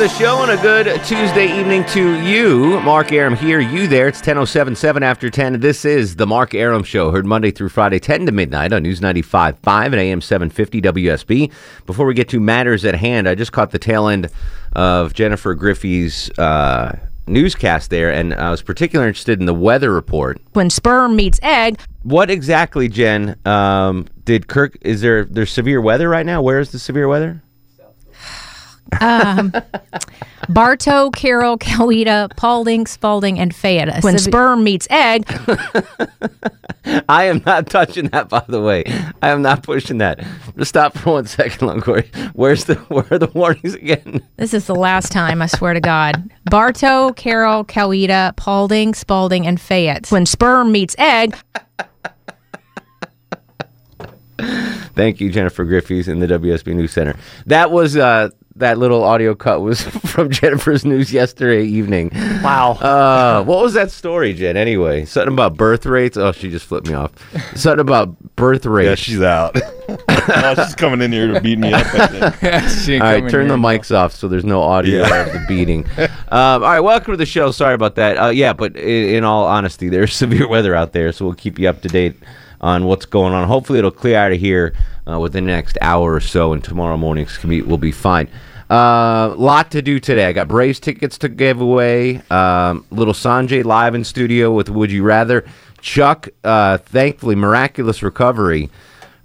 The show and a good Tuesday evening to you. Mark Arum here, you there. It's 10.077 after 10. This is the Mark Arum Show, heard Monday through Friday, 10 to midnight on News 95.5 and AM 750 WSB. Before we get to matters at hand, I just caught the tail end of Jennifer Griffey's uh, newscast there, and I was particularly interested in the weather report. when sperm meets egg. What exactly, Jen, um, did Kirk, is there, there's severe weather right now? Where is the severe weather? Bartow, Carroll, Coweta, Paulding, Spalding, and Fayette. When sperm meets egg, I am not touching that, by the way. I am not pushing that. Just stop for one second, Longoria. Where's the where are the warnings again? this is the last time, I swear to God. Bartow, Carroll, Coweta, Paulding, Spalding, and Fayette. When sperm meets egg, Thank you, Jennifer Griffiths in the WSB News Center. That was uh, that little audio cut was from Jennifer's news yesterday evening. Wow. Uh, what was that story, Jen? Anyway, something about birth rates. Oh, she just flipped me off. Something about birth rates. Yeah, she's out. oh, she's coming in here to beat me up. I think. All right, turn the mics off so there's no audio Yeah. of the beating. Um, all right, welcome to the show. Sorry about that. Uh, yeah, but in, in all honesty, there's severe weather out there, so we'll keep you up to date on what's going on. Hopefully, it'll clear out of here uh, within the next hour or so, and tomorrow morning's commute will be fine. Uh, lot to do today. I got Braves tickets to give away. Um, little Sanjay live in studio with Would You Rather. Chuck, uh, thankfully, miraculous recovery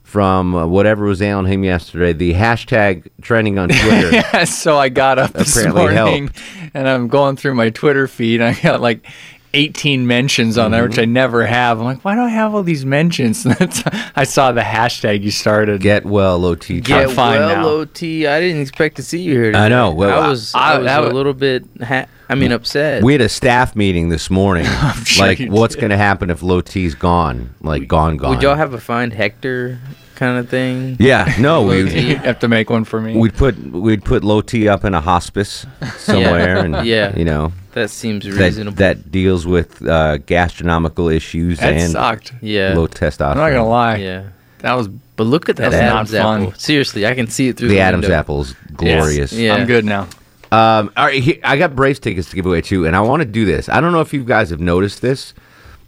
from uh, whatever was ailing him yesterday. The hashtag trending on Twitter. Yeah, so I got up this morning and I'm going through my Twitter feed. And I got like 18 mentions on there, Mm-hmm. which I never have. I'm like, why do I have all these mentions? I saw the hashtag you started. Get well, OT. Get fine well, now. OT. I didn't expect to see you here. Today. I know. Well, I was, I- I, was that a little bit. Ha- I mean, upset. We had a staff meeting this morning. sure like, you what's going to happen if Low T's gone? Like, gone, gone. Would y'all have a find Hector kind of thing? Yeah, no, we have to make one for me. we'd put we'd put Low T up in a hospice somewhere, and Yeah. you know That seems that reasonable. that deals with uh, gastronomical issues that and sucked. yeah. low testosterone. I'm not going to lie. Yeah. That was, But look at that That's not Adam's fun. apple. Seriously, I can see it through The the, Adam's window. apple's glorious. Yeah. I'm good now. Um, all right, here, I got Braves tickets to give away too, and I want to do this. I don't know if you guys have noticed this,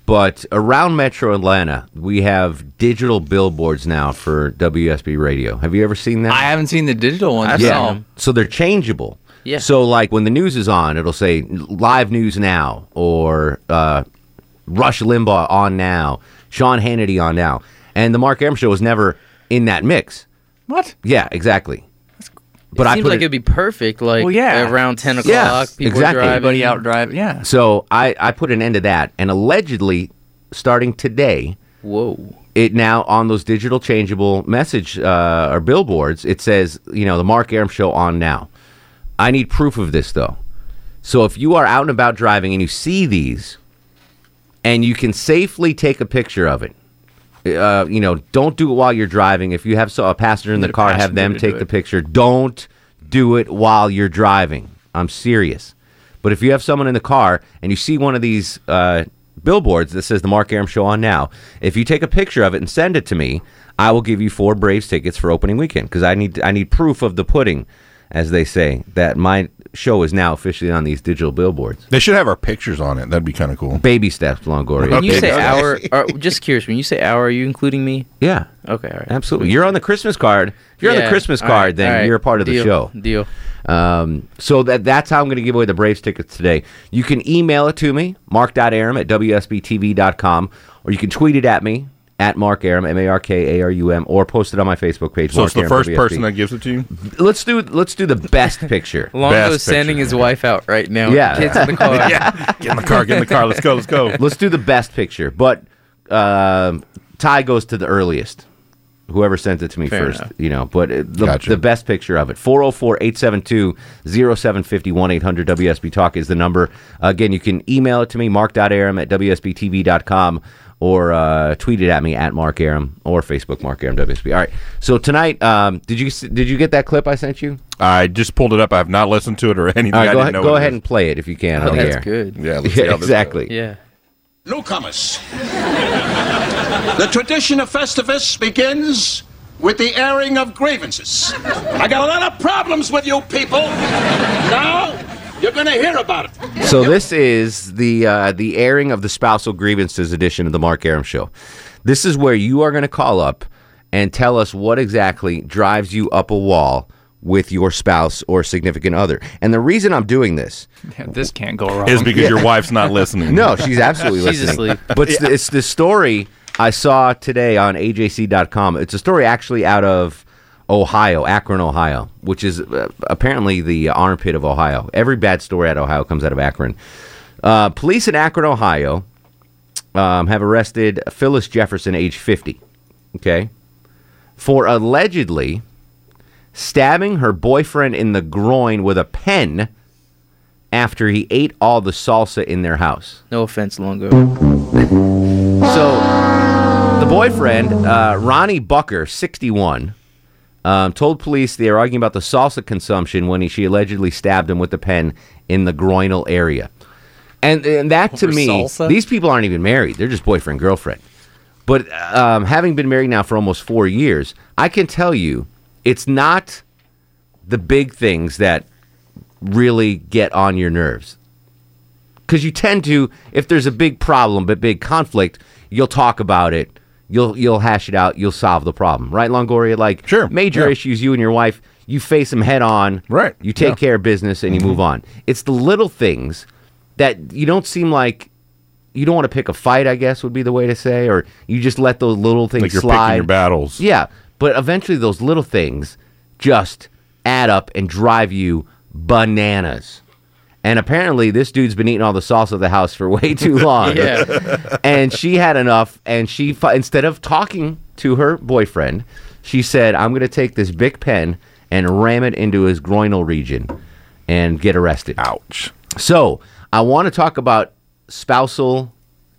but around Metro Atlanta, we have digital billboards now for WSB Radio. Have you ever seen that? I haven't seen the digital ones. I've at seen all. them. So they're changeable. Yeah. So like when the news is on, it'll say live news now or uh, Rush Limbaugh on now, Sean Hannity on now, and the Mark Arum show was never in that mix. What? Yeah, exactly. But it I seems put like it, it'd be perfect. Like Well, yeah. around ten o'clock, Yes, people exactly. driving. Everybody out drive. Yeah. so I I put an end to that, and allegedly starting today. Whoa. it now on those digital changeable message uh, or billboards it says you know the mark arum show on now i need proof of this though so if you are out and about driving and you see these and you can safely take a picture of it uh, you know don't do it while you're driving if you have so, a passenger in the car have them take the it. picture don't do it while you're driving i'm serious but if you have someone in the car and you see one of these uh, billboards that says the Mark Arum Show on now, if you take a picture of it and send it to me, I will give you four Braves tickets for opening weekend because I need I need proof of the pudding. As they say, that my show is now officially on these digital billboards. They should have our pictures on it. That'd be kind of cool. Baby steps, Longoria. When you say okay. hour, or, just curious. When you say hour, are you including me? Yeah, Okay, all right. absolutely. You're on the Christmas card. If you're on the Christmas card, right, then all right. you're a part of the show. Deal. Um, so that that's how I'm going to give away the Braves tickets today. You can email it to me, mark.arum at WSBTV.com, or you can tweet it at me at Mark Arum, M A R K A R U M, or post it on my Facebook page. So Mark it's the Arum first WSB. person that gives it to you. let's do let's do the best picture. Longo's Best sending picture. his wife out right now. Yeah. Kids in the car. yeah, get in the car. Get in the car. Let's go. Let's go. let's do the best picture, but um tie goes to the earliest. Whoever sent it to me Fair first, enough. you know, but uh, the, Gotcha. the best picture of it 404 872 0750 1 800 WSB Talk is the number. again, you can email it to me, mark.arum at WSBTV.com, or uh, tweet it at me at Mark Arum or Facebook Mark Arum WSB. All right. So tonight, um, did you did you get that clip I sent you? I just pulled it up. I have not listened to it or anything. All right, I go didn't ahead, know go ahead and play it if you can Oh, on the that's air. good. Yeah, let's Yeah, how this exactly. Yeah. Newcomers. the tradition of Festivus begins with the airing of grievances. I got a lot of problems with you people. Now, you're going to hear about it. So this is the uh, the airing of the spousal grievances edition of the Mark Arum Show. This is where you are going to call up and tell us what exactly drives you up a wall with your spouse or significant other. And the reason I'm doing this, Yeah, this can't go wrong. Is because your wife's not listening. no, she's absolutely She's listening. asleep. But it's, the, it's the story I saw today on AJC.com. It's a story actually out of Ohio, Akron, Ohio, which is uh, apparently the armpit of Ohio. Every bad story out of Ohio comes out of Akron. Uh, police in Akron, Ohio, um, have arrested Phyllis Jefferson, age 50, okay, for allegedly stabbing her boyfriend in the groin with a pen after he ate all the salsa in their house. No offense, Longo. So the boyfriend, uh, Ronnie Bucker, 61, um, told police they are arguing about the salsa consumption when he, she allegedly stabbed him with the pen in the groinal area. And, and that to Over me, salsa? these people aren't even married. They're just boyfriend, girlfriend. But um, having been married now for almost four years, I can tell you it's not the big things that really get on your nerves because you tend to if there's a big problem but big conflict you'll talk about it you'll you'll hash it out you'll solve the problem right longoria like Sure, major yeah. issues you and your wife you face them head on Right, you take yeah. care of business and you move on it's the little things that you don't seem like you don't want to pick a fight i guess would be the way to say or you just let those little things Like you're slide picking your battles. yeah, but eventually those little things just add up and drive you bananas. And apparently, this dude's been eating all the sauce of the house for way too long. Yeah. and she had enough, and she instead of talking to her boyfriend, she said, "I'm going to take this big pen and ram it into his groinal region and get arrested." Ouch. So I want to talk about spousal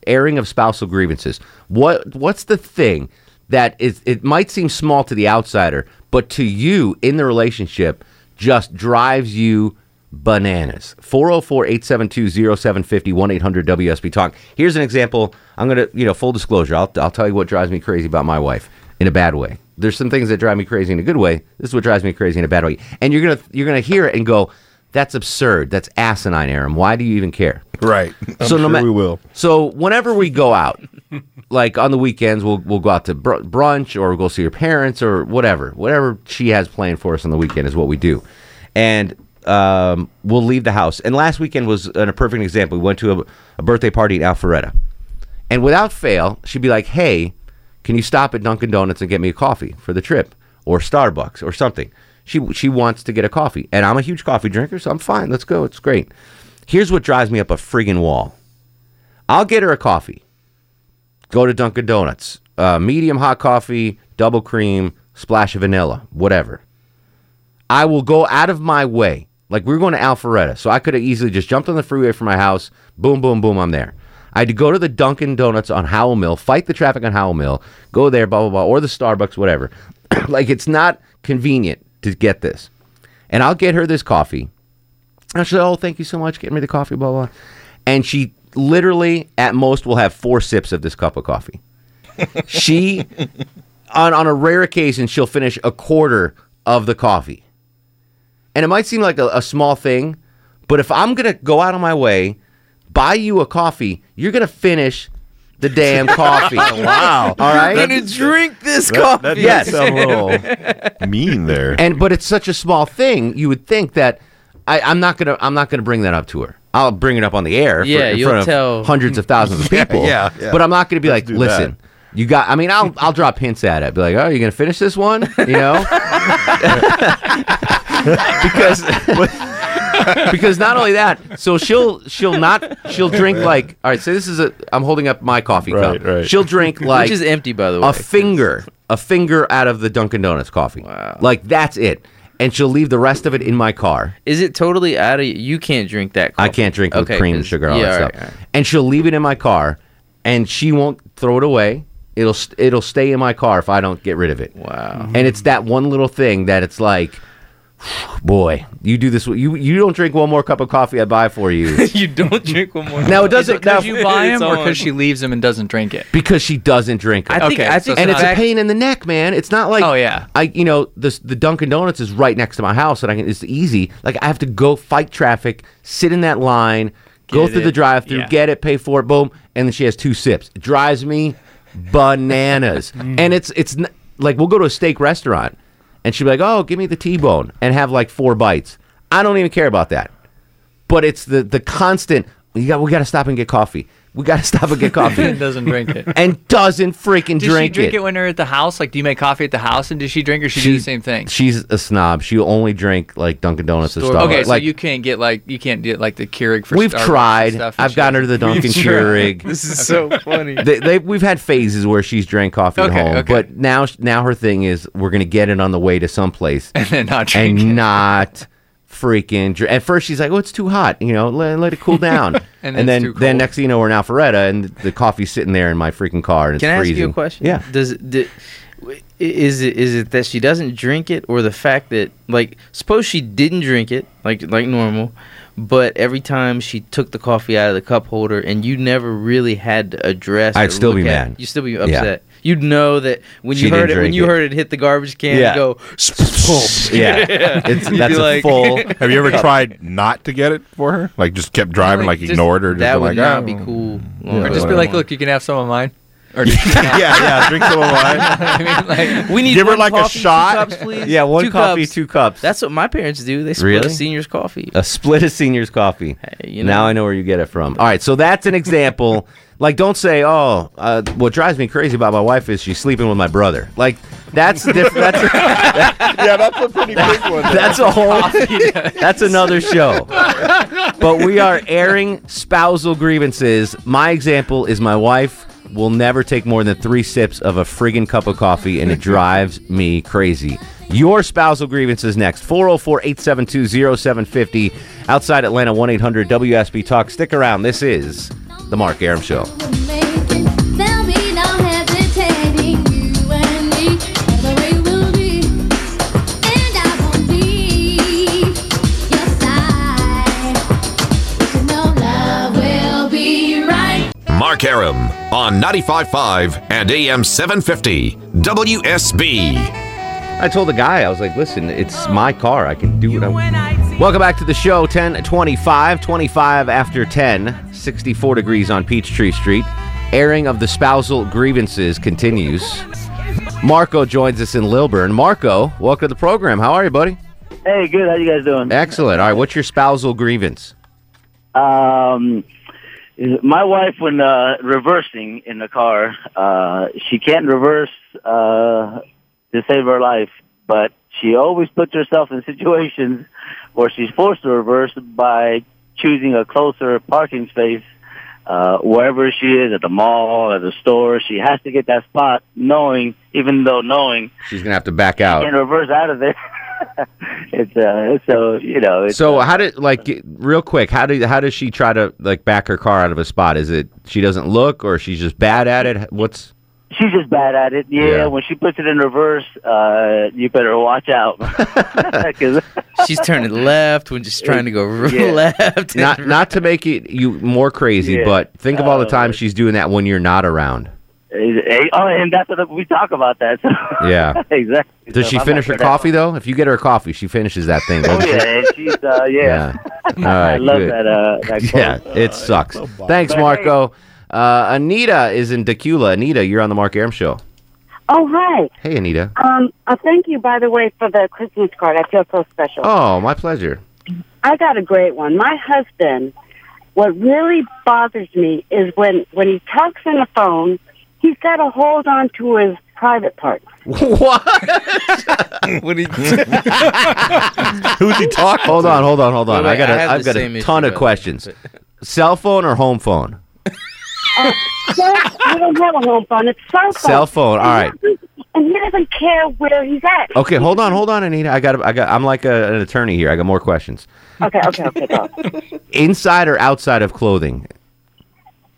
airing of spousal grievances. What what's the thing that is it might seem small to the outsider, but to you in the relationship just drives you bananas. 404-872-0750 1-800-WSB Talk. Here's an example. I'm going to, you know, full disclosure. I'll I'll tell you what drives me crazy about my wife in a bad way. There's some things that drive me crazy in a good way. This is what drives me crazy in a bad way. And you're going to you're going to hear it and go, "That's absurd. That's asinine, Aaron. Why do you even care?" Right. I'm so no sure ma- we will. So whenever we go out, like on the weekends, we'll we'll go out to br- brunch or we'll go see your parents or whatever. Whatever she has planned for us on the weekend is what we do, and um, we'll leave the house. And last weekend was a perfect example. We went to a, a birthday party in Alpharetta, and without fail, she'd be like, "Hey, can you stop at Dunkin' Donuts and get me a coffee for the trip, or Starbucks or something?" She she wants to get a coffee, and I'm a huge coffee drinker, so I'm fine. Let's go. It's great. Here's what drives me up a friggin' wall. I'll get her a coffee. Go to Dunkin' Donuts. Uh, medium hot coffee, double cream, splash of vanilla, whatever. I will go out of my way. Like we were going to Alpharetta, so I could have easily just jumped on the freeway from my house. Boom, boom, boom, I'm there. I had to go to the Dunkin' Donuts on Howell Mill, fight the traffic on Howell Mill, go there, blah blah blah, or the Starbucks, whatever. like it's not convenient to get this, and I'll get her this coffee. And she's like, "Oh, thank you so much, Get me the coffee, blah blah." And she literally, at most, will have four sips of this cup of coffee. she, on on a rare occasion, she'll finish a quarter of the coffee. And it might seem like a, a small thing, but if I'm gonna go out of my way, buy you a coffee, you're gonna finish the damn coffee. Oh, wow. All right. I'm gonna drink this That, coffee. that does Yes. sound a little mean there. and but it's such a small thing, you would think that I, I'm not gonna I'm not gonna bring that up to her. I'll bring it up on the air for, Yeah, in you'll front of tell- hundreds of thousands of people. yeah, yeah. But I'm not gonna be like, do listen, you got I mean I'll I'll drop hints at it. Be like, oh, you gonna finish this one? You know? because because not only that, so she'll she'll not she'll drink like all right. So this is a I'm holding up my coffee Right, cup. right. She'll drink like Which is empty, by the way. a finger, a finger out of the Dunkin' Donuts coffee. Wow. Like that's it. And she'll leave the rest of it in my car. Is it totally out of you? Can't drink that. I Coffee. can't drink with cream and 'cause- sugar, all yeah, that all stuff. right, all right. And she'll leave it in my car, and she won't throw it away. It'll st- it'll stay in my car if I don't get rid of it. Wow. And it's that one little thing that it's like, boy, you do this. You you don't drink one more cup of coffee I buy for you you don't drink one more. now. it doesn't now because you buy him or because she leaves him and doesn't drink it? because she doesn't drink it. I think. Okay, I so think. and the it's a pain in the neck, man. It's not like Oh, yeah. I you know the the Dunkin' Donuts is right next to my house, and I can it's easy. Like I have to go fight traffic, sit in that line, go Get through the drive-through, Yeah. get it, pay for it, boom, and then she has two sips. It drives me bananas, mm. and it's it's like we'll go to a steak restaurant, and she'd be like, "Oh, give me the T-bone," and have like four bites. I don't even care about that, but it's the the constant. You got we got to stop and get coffee. We got to stop and get coffee. and doesn't drink it. and doesn't freaking Does drink, she drink it. when they're at the house? Like, do you make coffee at the house and does she drink or she, do the same thing? She's a snob. She'll only drink like Dunkin' Donuts and Store- stuff. Okay, so like you can't get like you can't get like the Keurig for we've Starbucks and tried. stuff I've gotten her the Dunkin' Keurig. This is so funny. they, they, we've had phases where she's drank coffee Okay, at home, okay. but now now her thing is we're gonna get it on the way to someplace and then not drink and it. not freaking. Dr- at first she's like, "Oh, it's too hot," you know, let, let it cool down. And and, then then it's too then cold. next thing you know, we're in Alpharetta and the coffee's sitting there in my freaking car and it's Can I freezing. ask you a question? Yeah. Does did, is it is it that she doesn't drink it, or the fact that like suppose she didn't drink it like like normal, but every time she took the coffee out of the cup holder and you never really had to address, I'd still be mad. You'd still be upset. You'd know that when She you heard didn't it when drink you it. heard it hit the garbage can Yeah. and go. Yeah, it's, You'd that's be a like- full. Have you ever tried not to get it for her? Like just kept driving, like Just- ignored her, just that been would like, not "Oh." be cool. Or just be like, look, you can have some of mine. Or yeah, yeah, drink some of mine. I mean, like, we need Give her one like a coffee, two shot. cups, please. Yeah, one Two coffee, cups. two cups. That's what my parents do. They split a Really? senior's coffee. A split of senior's coffee. Hey, you Now. I know where you get it from. All right, so that's an example. Like, don't say, "Oh, uh, what drives me crazy about my wife is she's sleeping with my brother." Like, that's different. That's a, yeah, that's a pretty big one. that's a whole. that's another show. But we are airing spousal grievances. My example is my wife will never take more than three sips of a friggin' cup of coffee, and it drives me crazy. Your spousal grievances next. 404 872 0750. Outside Atlanta, 1 800 WSB Talk. Stick around. This is The Mark Arum Show. There'll be no hesitating, you and me, the way we'll be. And I won't leave your side. You know love will be right. Mark Arum on 95.5 and AM 750 WSB. I told the guy, I was like, listen, it's my car. I can do what I want. Welcome back to the show. 10 25, 25 after 10, 64 degrees on Peachtree Street. Airing of the spousal grievances continues. Marco joins us in Lilburn. Marco, welcome to the program. How are you, buddy? Hey, good. How you guys doing? Excellent. All right, what's your spousal grievance? Um, my wife, when uh, reversing in the car, uh, she can't reverse uh, to save her life, but she always puts herself in situations where she's forced to reverse by choosing a closer parking space. Uh, wherever she is, at the mall, at the store, she has to get that spot, knowing, even though knowing, She's going to have to back out. can't reverse out of there. it's uh, so you know. It's, So how did like real quick? How did how does she try to like back her car out of a spot? Is it she doesn't look or she's just bad at it? What's She's just bad at it. Yeah, Yeah. when she puts it in reverse, uh, you better watch out. She's turning left when she's trying to go r- Yeah. left. not not to make it you more crazy, Yeah. but think of all the Oh, times she's doing that when you're not around. Oh, and that's what we talk about that. So. Yeah. exactly. Does So she I'm finish her sure that- coffee though? If you get her a coffee, she finishes that thing. Oh yeah, she's uh, yeah. All right. I love good. that. Uh, that. Yeah, it sucks. Thanks, But hey- Marco. Uh, Anita is in Dacula. Anita, you're on the Mark Arum show. Oh, hi. Hey, Anita. Um, uh, thank you, by the way, for the Christmas card. I feel so special. Oh, my pleasure. I got a great one. My husband, what really bothers me is when, when he talks on the phone, he's got to hold on to his private parts. What? what do? Who's he talking? Hold on, hold on, hold on. Wait, I got I a, have I've got a ton of questions. Cell phone or home phone? Uh, well, we don't have a home phone. It's cell phone. Cell phone. All right. And he doesn't care where he's at. Okay, hold on, hold on, Anita. I got, I got. I'm like a, an attorney here. I got more questions. Okay, okay, okay. Go. Inside or outside of clothing?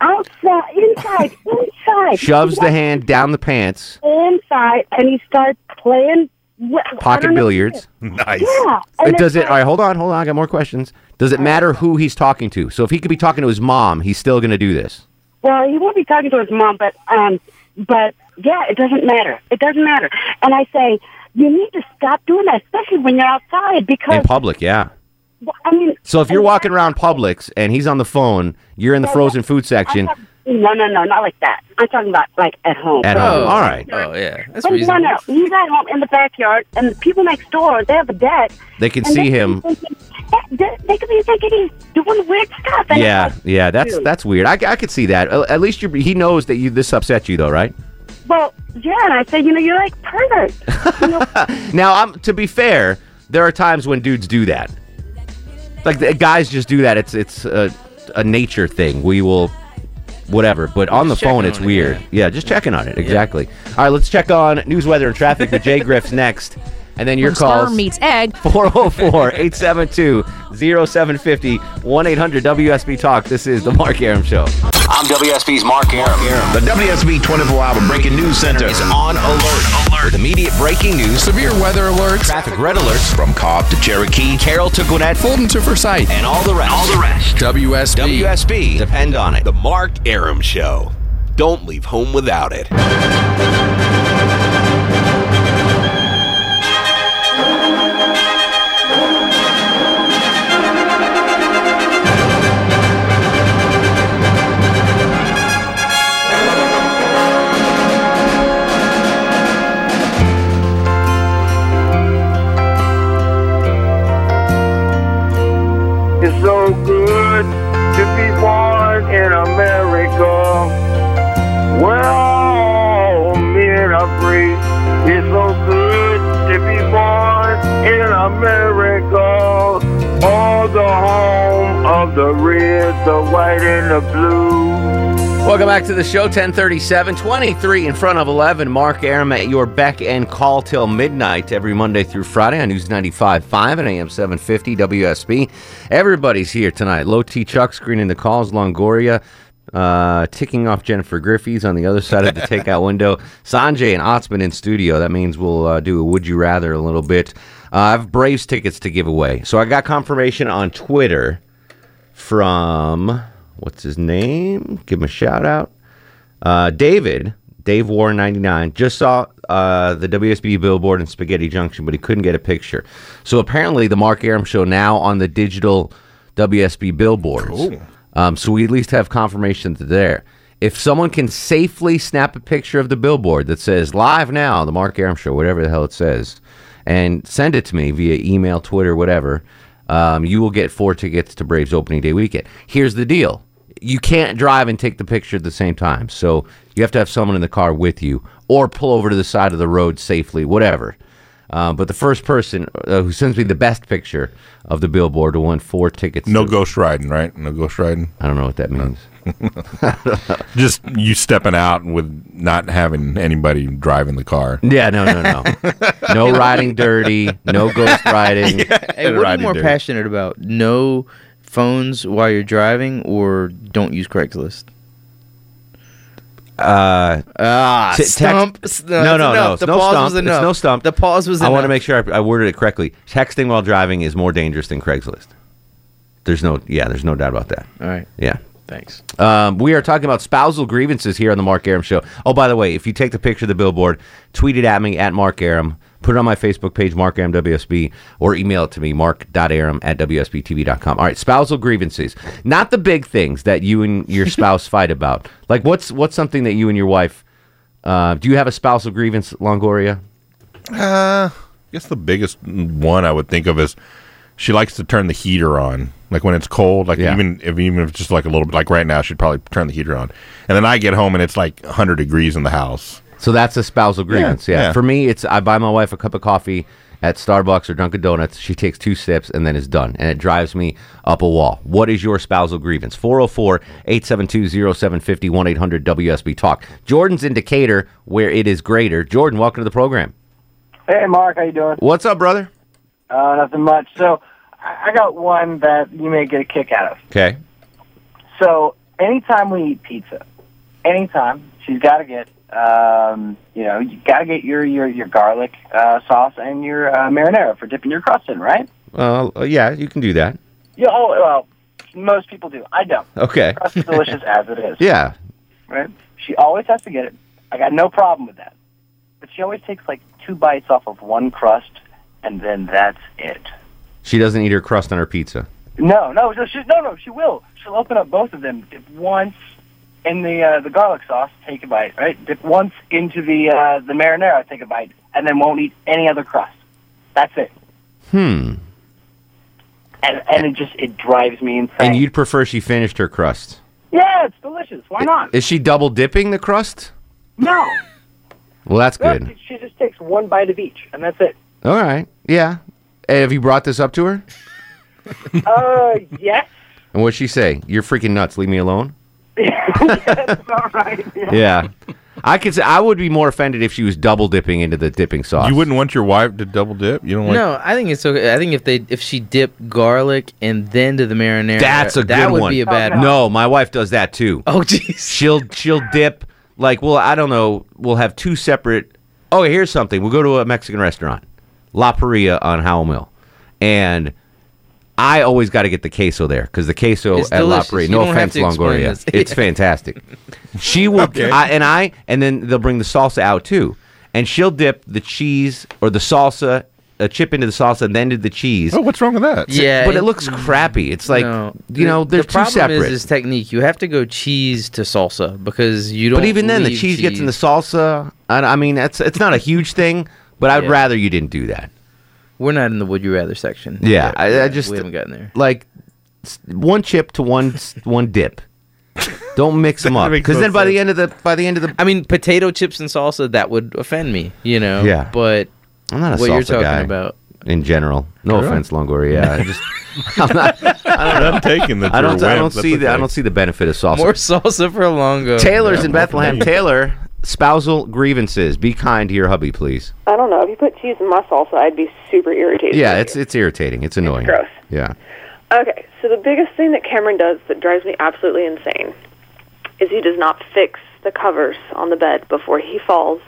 Outside, inside, inside. Shoves the hand down the pants. inside, and he starts playing wh- Pocket billiards. Nice. Yeah. It and does it's it. All right, hold on, hold on. I got more questions. Does it matter who he's talking to? So if he could be talking to his mom, he's still going to do this. Well, he won't be talking to his mom, but um, but yeah, it doesn't matter. It doesn't matter. And I say you need to stop doing that, especially when you're outside, because In public, yeah. I mean. So if you're walking around Publix and he's on the phone, you're in the frozen food section. No, no, no, not like that. I'm talking about like at home. At home. All right. Oh yeah, that's But no, reasonable. no, he's at home in the backyard, and the people next door they have a deck. They can see they him. Could thinking, they, they could be thinking he's doing weird stuff. And Yeah, like, yeah. That's dude. that's weird. I, I could see that. At at least you he knows that you this upset you though, right? Well, yeah, and I say, you know, you're like pervert. You know, Now, I'm to be fair, there are times when dudes do that. Like the guys just do that. It's it's a, a nature thing. We will whatever, but on the phone checking it's it, weird. Yeah. just checking on it. Exactly. All right, let's check on news, weather, and traffic with Jay Griff's next. And then your When calls sperm meets egg. 404 872 0750 1 800 WSB Talk. This is The Mark Arum Show. I'm WSB's Mark Arum. The WSB 24 Hour Breaking News Center is on alert. Alert. With immediate breaking news, Severe weather alerts traffic red alerts, from Cobb to Cherokee. Carroll to Gwinnett, Fulton to Forsyth. and all the rest. All the rest. WSB. WSB. Depend on it. The Mark Arum Show. Don't leave home without it. White, and the blue. Welcome back to the show. 1037, 23 in front of 11. Mark Arum at your beck and call till midnight every Monday through Friday on News 95.5 and AM 750 WSB. Everybody's here tonight. Low T Chuck screening the calls. Longoria uh, ticking off Jennifer Griffey's on the other side of the takeout window. Sanjay and Otzman in studio. That means we'll uh, do a Would You Rather a little bit. Uh, I have Braves tickets to give away. So I got confirmation on Twitter from what's his name? Give him a shout out. Uh, David, Dave War 99, just saw uh, the WSB billboard in Spaghetti Junction, but he couldn't get a picture. So apparently, the Mark Arum show now on the digital WSB billboards. Um, so we at least have confirmation that they're there. If someone can safely snap a picture of the billboard that says live now, the Mark Arum show, whatever the hell it says, and send it to me via email, Twitter, whatever, um, you will get four tickets to Braves opening day weekend. Here's the deal you can't drive and take the picture at the same time. So you have to have someone in the car with you or pull over to the side of the road safely, whatever. Uh, but the first person uh, who sends me the best picture of the billboard will win four tickets. No to- ghost riding, right? No ghost riding. I don't know what that means. Just you stepping out with not having anybody driving the car. Yeah, no, no, no. no riding dirty, no ghost riding. Hey, what are you more passionate about? No phones while you're driving, or don't use Craigslist? Uh, Ah, t- text- stump. No, That's no, no. The no pause stump. was It's enough. no stump. The pause was I want to make sure I, I worded it correctly. Texting while driving is more dangerous than Craigslist. There's no, yeah, there's no doubt about that. All right. Yeah. Thanks. Um, we are talking about spousal grievances here on the Mark Arum Show. Oh, by the way, if you take the picture of the billboard, tweet it at me at Mark Arum, put it on my Facebook page, Mark Arum WSB, or email it to me, mark.arum at WSBTV.com. All right, spousal grievances. Not the big things that you and your spouse fight about. Like, what's what's something that you and your wife, uh, do you have a spousal grievance, Longoria? Uh, I guess the biggest one I would think of is she likes to turn the heater on, like when it's cold. Like Yeah. even if even if it's just like a little bit, like right now, she'd probably turn the heater on, and then I get home and it's like 100 degrees in the house. So that's a spousal grievance. Yeah. yeah. For me, it's I buy my wife a cup of coffee at Starbucks or Dunkin' Donuts. She takes two sips and then is done. And it drives me up a wall. What is your spousal grievance? 404 872 0750 1 800 WSB Talk. Jordan's indicator where it is greater. Jordan, welcome to the program. Hey, Mark, how you doing? What's up, brother? Uh, nothing much. So, I I got one that you may get a kick out of. Okay. So, anytime we eat pizza, anytime she's got to get, um, you know, you got to get your your your garlic uh, sauce and your uh, marinara for dipping your crust in, right? Uh, yeah, you can do that. Yeah. Oh, well, most people do. I don't. Okay. Crust is delicious as it is. Yeah. Right. She always has to get it. I got no problem with that. But she always takes like two bites off of one crust, and then that's it. She doesn't eat her crust on her pizza. No, no, no, she, no, no. She will. She'll open up both of them. Once in the uh, the garlic sauce, take a bite. Right. Dip once into the uh, the marinara, take a bite, and then won't eat any other crust. That's it. Hmm. And and it just it drives me insane. And you'd prefer she finished her crust. yeah, it's delicious. Why not? Is she double dipping the crust? No. Well, that's good. No, She just takes one bite of each, and that's it. All right. Yeah. Hey, have you brought this up to her? uh, yes. And what'd she say? You're freaking nuts. Leave me alone. That's all right. Yeah. I could say I would be more offended if she was double dipping into the dipping sauce. You wouldn't want your wife to double dip. You don't want. No, I think it's okay. I think if they if she dipped garlic and then to the marinara, That's a good that would one. be a bad oh, one. No, my wife does that too. Oh, jeez. She'll she'll dip like well I don't know. We'll have two separate. Oh, here's something. We'll go to a Mexican restaurant, La Parrilla on Howell Mill, and I always got to get the queso there because the queso It's at La delicious. Parrilla. You No offense, Longoria. this. It's fantastic. She will, Okay. I, and I, and then they'll bring the salsa out too, and she'll dip the cheese or the salsa, a chip into the salsa, and then to the cheese. Oh, what's wrong with that? Yeah, but it it- looks crappy. It's like No. you know, The- they're the two problem separate. Is, is technique. You have to go cheese to salsa because you don't. but even then, the leave cheese, gets in the salsa. I, I mean, that's it's not a huge thing, but I'd Yeah. rather you didn't do that. We're not in the would you rather section. Yeah, yet. I, I just we haven't gotten there. Like one chip to one one dip. Don't mix them up because no then by the end of the by the end of the I mean, potato chips and salsa that would offend me. You know. Yeah. But I'm not a what salsa you're talking guy about. in general. No Really? offense, Longoria. Yeah, I just I'm not. I don't know. I'm taking that I don't. a I wimp. don't see the. I don't see the benefit of salsa. More salsa for Longo. Taylor's Yeah, in Bethlehem. Taylor, spousal grievances. Be kind to your hubby, please. I don't know. If you put cheese in my salsa, I'd be super irritated. Yeah, it's it's irritating. It's annoying. gross. Yeah. Okay, so the biggest thing that Cameron does that drives me absolutely insane is he does not fix the covers on the bed before he falls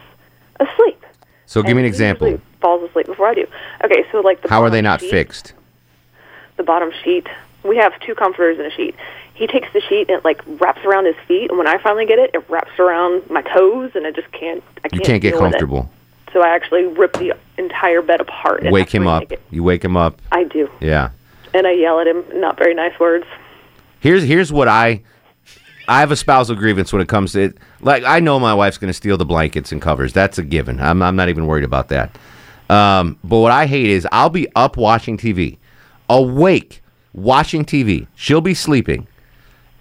asleep. So give me an example. Falls asleep before I do. Okay, so like the How are they not sheet- fixed? The bottom sheet. We have two comforters and a sheet. He takes the sheet and it like wraps around his feet, and when I finally get it, it wraps around my toes, and I just can't. I You can't can't get deal with it. comfortable. So I actually rip the entire bed apart. and Wake him up. You wake him up. I do, Yeah. and I yell at him. Not very nice words. Here's here's what I I have a spousal grievance when it comes to it. Like I know my wife's going to steal the blankets and covers. That's a given. I'm I'm not even worried about that. Um, but what I hate is I'll be up watching TV, awake watching TV. She'll be sleeping,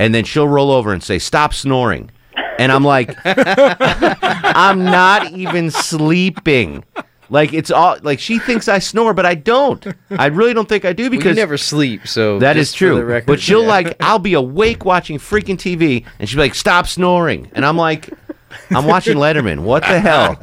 and then she'll roll over and say, "Stop snoring," and I'm like, I'm not even sleeping. Like it's all like she thinks I snore, but I don't. I really don't think I do Well, you because never sleep, so that just is for the true. record, but she'll yeah. like, I'll be awake watching freaking TV, and she'll be like, "Stop snoring," and I'm like, "I'm watching Letterman. What the hell?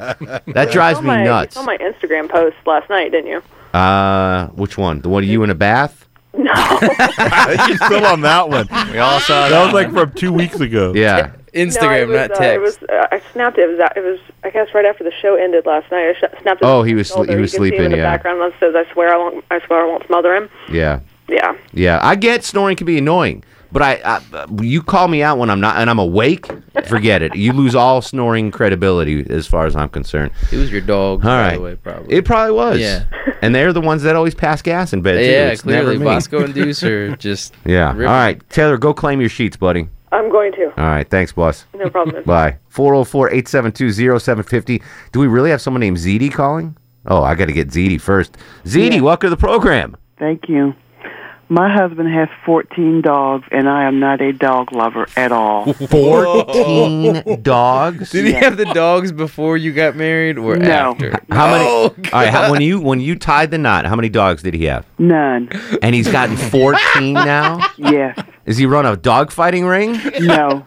That drives You me my, nuts." You saw my Instagram post last night, didn't you? Uh, which one? The one of you in a bath? You're still on that one. We all saw that. was like from two weeks ago. Yeah. Instagram, no, it was, not uh, text. it was. Uh, I snapped it. It was. It was. I guess right after the show ended last night. I sh- snapped it. Oh, he was sle- shoulder. he was you can see him sleeping, in the yeah. background. It says, "I swear I won't. I swear I won't smother him." Yeah. Yeah. Yeah. I get snoring can be annoying, But I, I, you call me out when I'm not, and I'm awake. Forget it. You lose all snoring credibility as far as I'm concerned. It was your dog, All by right. the way, probably. It probably was. Yeah. And they're the ones that always pass gas in bed. too. yeah, It's never clearly me. Bosco and Deuce are just Yeah. ripping. All right, Taylor, go claim your sheets, buddy. I'm going to. All right. Thanks, boss. No problem. Bye. 404 872 0750. Do we really have someone named ZD calling? Oh, I got to get ZD first. ZD, welcome to the program. Thank you. My husband has 14 dogs, and I am not a dog lover at all. 14 dogs? Did he have the dogs before you got married or No. after? How many? Oh, all right, how, God. when you when you tied the knot, how many dogs did he have? None. And he's gotten 14 now? Yes. Is he run a dog fighting ring? No.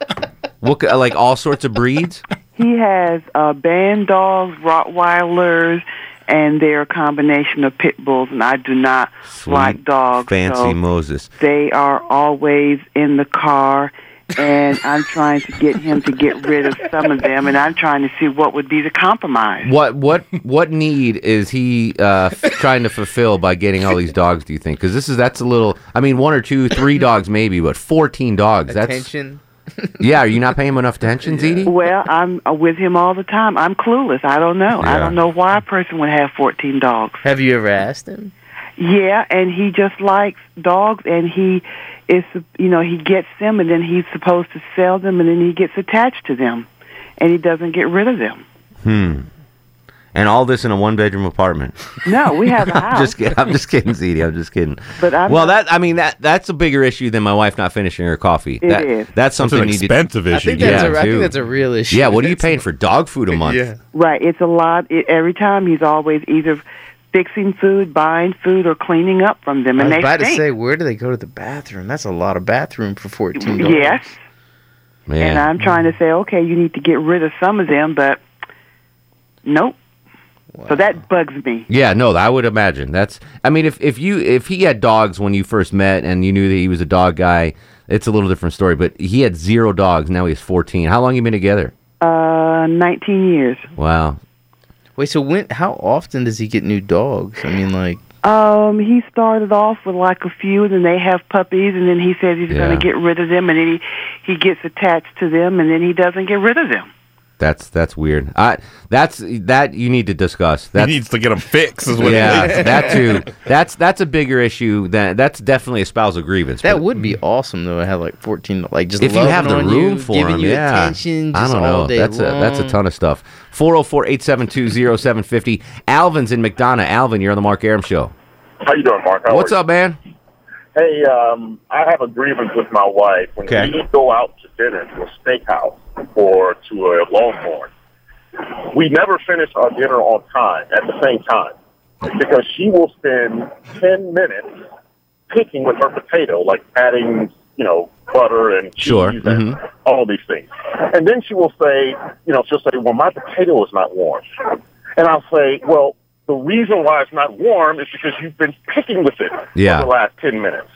What like all sorts of breeds? He has uh, band dogs, Rottweilers, and they're a combination of pit bulls, and I do not like dogs. Fancy so Moses. they are always in the car, and I'm trying to get him to get rid of some of them, and I'm trying to see what would be the compromise. What what what need is he uh, f- trying to fulfill by getting all these dogs? Do you think? Because this is that's a little. I mean, one or two, three dogs maybe, but fourteen dogs. That's Attention. yeah. Are you not paying him enough attention, ZD? Well, I'm uh, with him all the time. I'm clueless. I don't know. I don't know why a person would have 14 dogs. Have you ever asked him? Yeah, and he just likes dogs, and he is, you know, he gets them, and then he's supposed to sell them, and then he gets attached to them, and he doesn't get rid of them. Hmm. And all this in a one bedroom apartment. No, we have a I'm house. just kidding. I'm just kidding, ZD. I'm just kidding. But I'm well, that I mean that that's a bigger issue than my wife not finishing her coffee. It that, is. That's That's something an you need expensive to, issue, I think that's Yeah, a- I think that's a real issue. Yeah. What are you paying for dog food a month? Yeah. Right, it's a lot. It, every time he's always either fixing food, buying food, or cleaning up from them, I and was they about to stink. say, where do they go to the bathroom? That's a lot of bathroom for 14 dogs. Yes. Man. And I'm trying to say, okay, you need to get rid of some of them, but nope. So that bugs me. Yeah, no, I would imagine. That's I mean if if you if he had dogs when you first met and you knew that he was a dog guy, it's a little different story, but he had zero dogs, now he has 14. How long you been together? Uh, 19 years. Wow. Wait, so when? How often does he get new dogs? I mean, like, Um, he started off with like a few, and then they have puppies, and then he says he's Yeah. going to get rid of them, and then he he gets attached to them, and then he doesn't get rid of them. That's that's weird. I that's that you need to discuss. That's, he needs to get them fixed. Is what yeah, that too. That's that's a bigger issue than that's definitely a spousal grievance. that but would be awesome though. I have like 14, like just if you have the room you, for giving him, you yeah. attention. I don't all know. Day That's a that's a ton of stuff. 404-872-0750. Alvin's in McDonough. Alvin, you're on the Mark Arum show. How you doing, Mark? How What's up, man? Hey, um, I have a grievance with my wife. When Okay. we go out to dinner to a steakhouse or to a Longhorn, we never finish our dinner on time at the same time because she will spend ten minutes picking with her potato, like adding, you know, butter and cheese Sure. and Mhm. all these things. And then she will say, you know, she'll say, "Well, my potato is not warm," and I'll say, "Well." The reason why it's not warm is because you've been picking with it Yeah. for the last 10 minutes.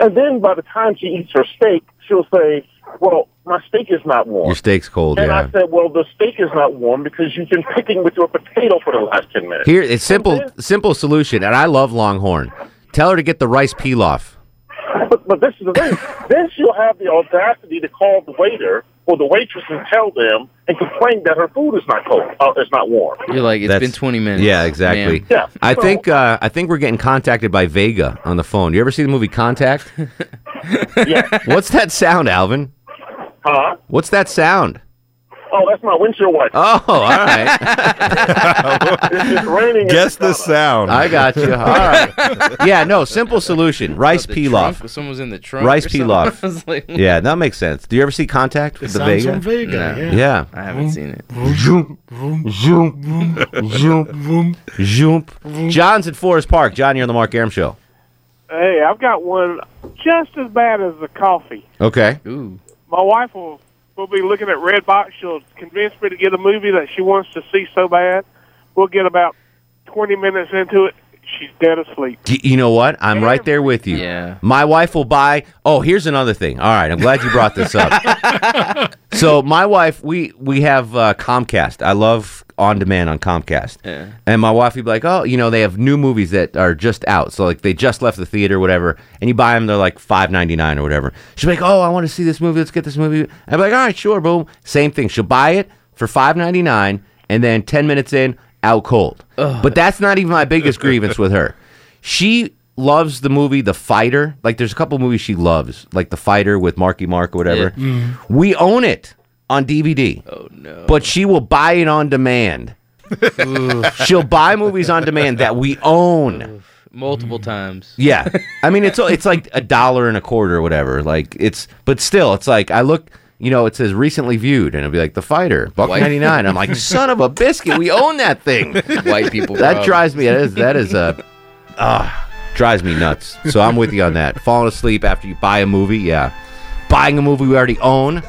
And then by the time she eats her steak, she'll say, well, my steak is not warm. Your steak's cold, and yeah. I said, well, the steak is not warm because you've been picking with your potato for the last 10 minutes. Here, it's simple simple solution, and I love Longhorn. Tell her to get the rice pilaf. But, but this is the thing. then she'll have the audacity to call the waiter or the waitress and tell them and complain that her food is not cold, uh, it's not warm. You're like, it's That's- been 20 minutes. Yeah, exactly. ma'am. Yeah. I So- think uh, I think we're getting contacted by Vega on the phone. You ever see the movie Contact? Yeah. What's that sound, Alvin? Huh? What's that sound? Oh, that's my windshield wiper. Oh, all right. it's, it's raining. Guess the sound. I got you. All right. Yeah, no, simple solution. Rice The pilaf. trunk, Someone was in the trunk. Rice or something. pilaf. I was like, hmm. Yeah, that makes sense. Do you ever see Contact with the sounds Vega? on Vega, No. yeah. Yeah. I haven't seen it. Zoom, zoom, zoom, zoom. John's at Forest Park. John, you're on the Mark Arum show. Hey, I've got one just as bad as the coffee. Okay. Ooh. My wife will will be looking at Redbox. She'll convince me to get a movie that she wants to see so bad. We'll get about twenty minutes into it. She's dead asleep. Y- You know what? I'm right there with you. Yeah. My wife will buy. Oh, here's another thing. All right, I'm glad you brought this up. So my wife, we we have uh, Comcast. I love on demand on Comcast. Yeah. And my wife would be like, "Oh, you know, they have new movies that are just out. So like they just left the theater, whatever. And you buy them, they're like five ninety nine or whatever. She's like, "Oh, I want to see this movie. Let's get this movie." I'd be like, "All right, sure, boom." Same thing. She'll buy it for five ninety nine, and then ten minutes in, out cold. But that's not even my biggest grievance with her. She loves the movie The Fighter. Like there's a couple movies she loves, like The Fighter with Marky Mark or whatever. Yeah. Mm-hmm. We own it on DVD. Oh no. But she will buy it on demand. She'll buy movies on demand that we own. Multiple times. Yeah. I mean it's it's like a dollar and a quarter or whatever. Like it's but still it's like I look you know, it says recently viewed, and it'll be like the fighter, buck ninety nine. I'm like, son of a biscuit, we own that thing. White people That drives me. That is that is a, ah, drives me nuts. So I'm with you on that. Falling asleep after you buy a movie, yeah. Buying a movie we already own,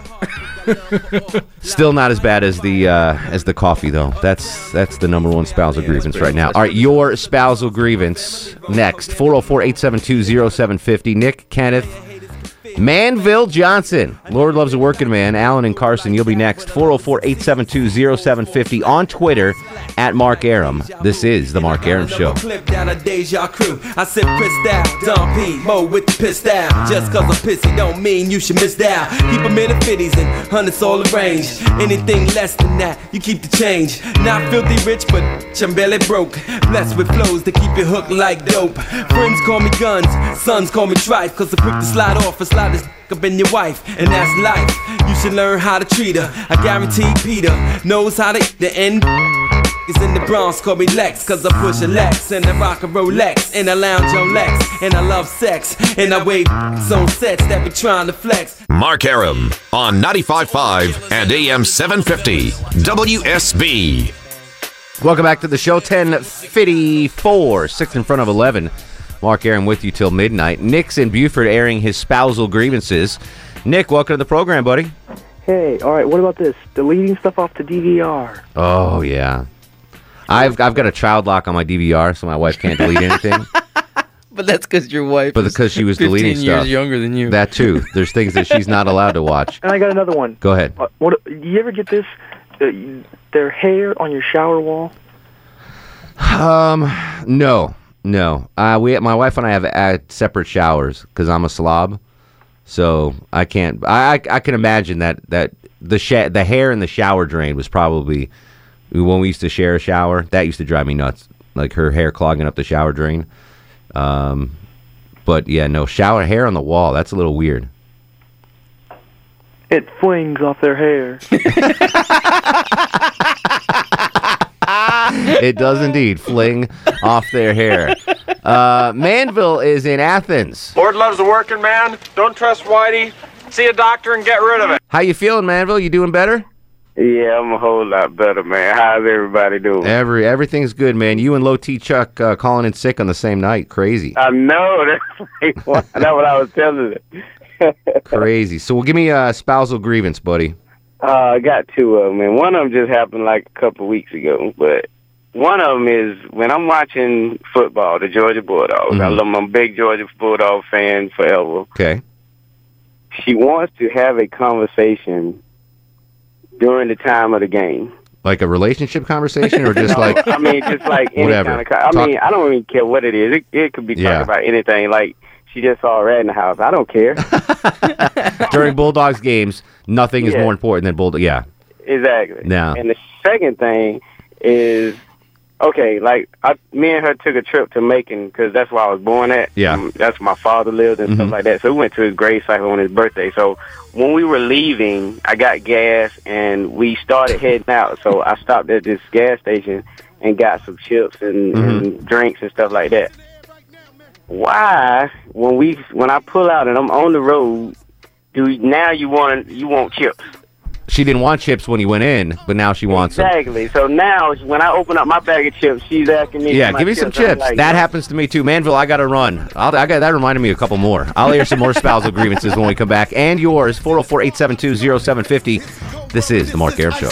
still not as bad as the uh, as the coffee though. That's that's the number one spousal grievance right now. All right, your spousal grievance next. 404-872-0750. Nick, Kenneth, Manville Johnson. Lord loves a working man. Alan and Carson, you'll be next. 404 872 0750 on Twitter at Mark Arum. This is The Mark Arum Show. Down. I Mo with the. Just cause I'm pissy don't mean you should miss out. Keep 'em in the fifties and hundreds all. Anything less than that, you keep the change. Not filthy rich, but I'm barely broke. Blessed with flows keep you hooked like dope. Friends call me guns, sons call me. Cause I'm quick to slide off slide this up in your wife. And that's life. You should learn how to treat her. I guarantee Peter knows how to eat the end. Is in the Bronx, call me Lex, cause I push a Lex and I rock a Rolex and I lounge on Lex and I love sex and I wave on sets that be trying to flex. Mark Arum on 95.5 and AM 750 WSB. Welcome back to the show. 1054, 6 in front of 11. Mark Arum with you till midnight. Nick's in Buford airing his spousal grievances. Nick, welcome to the program, buddy. Hey, all right. What about this? Deleting stuff off the DVR. Oh, yeah. I've, I've got a child lock on my DVR, so my wife can't delete anything. But that's because your wife. But because she was 15 deleting years stuff. younger than you. That too. There's things that she's not allowed to watch. And I got another one. Go ahead. Uh, What? You ever get this? Uh, their hair on your shower wall. Um, no, no. Uh, we, my wife and I have uh, separate showers because I'm a slob, so I can't. I, I, I can imagine that that the sh- the hair in the shower drain was probably when we used to share a shower. That used to drive me nuts, like her hair clogging up the shower drain. Um, but yeah, no shower hair on the wall. That's a little weird. It flings off their hair. it does indeed fling off their hair. Uh, Manville is in Athens. Lord loves a working man. Don't trust Whitey. See a doctor and get rid of it. How you feeling, Manville? You doing better? Yeah, I'm a whole lot better, man. How's everybody doing? Every everything's good, man. You and Low T Chuck uh, calling in sick on the same night. Crazy, I know that's like, what- that's what I was telling you. crazy. So, well, give me a spousal grievance, buddy. Uh, I got two of them, and one of them just happened like a couple of weeks ago. But one of them is when I'm watching football, the Georgia Bulldogs. I Mhm. love, I'm a big Georgia Bulldog fan forever. Okay. She wants to have a conversation during the time of the game. Like a relationship conversation, or just No, like I mean, just like any Whatever. kind of. I Talk- mean, I don't even care what it is. It, it could be talking Yeah. about anything. Like she just saw a rat in the house. I don't care. during Bulldogs games, nothing is Yeah. more important than Bulldog. Yeah, exactly. Yeah. And the second thing is, okay, like I, me and her took a trip to Macon because that's where I was born at. Yeah. Um, that's where my father lived and stuff Mhm. like that. So we went to his grave site on his birthday. So when we were leaving, I got gas and we started heading out. So I stopped at this gas station and got some chips and, Mm-hmm. and drinks and stuff like that. Why, when we when I pull out and I'm on the road, do now you want you want chips? she didn't want chips when he went in, but now she wants them. Exactly. So now when I open up my bag of chips, she's asking me. Yeah, give me some chips. like, that happens to me too. Manville, I got to run. I'll, I got that reminded me of a couple more. I'll air some more spousal grievances when we come back. And yours, 404 872 0750. This is The Mark Arum Show.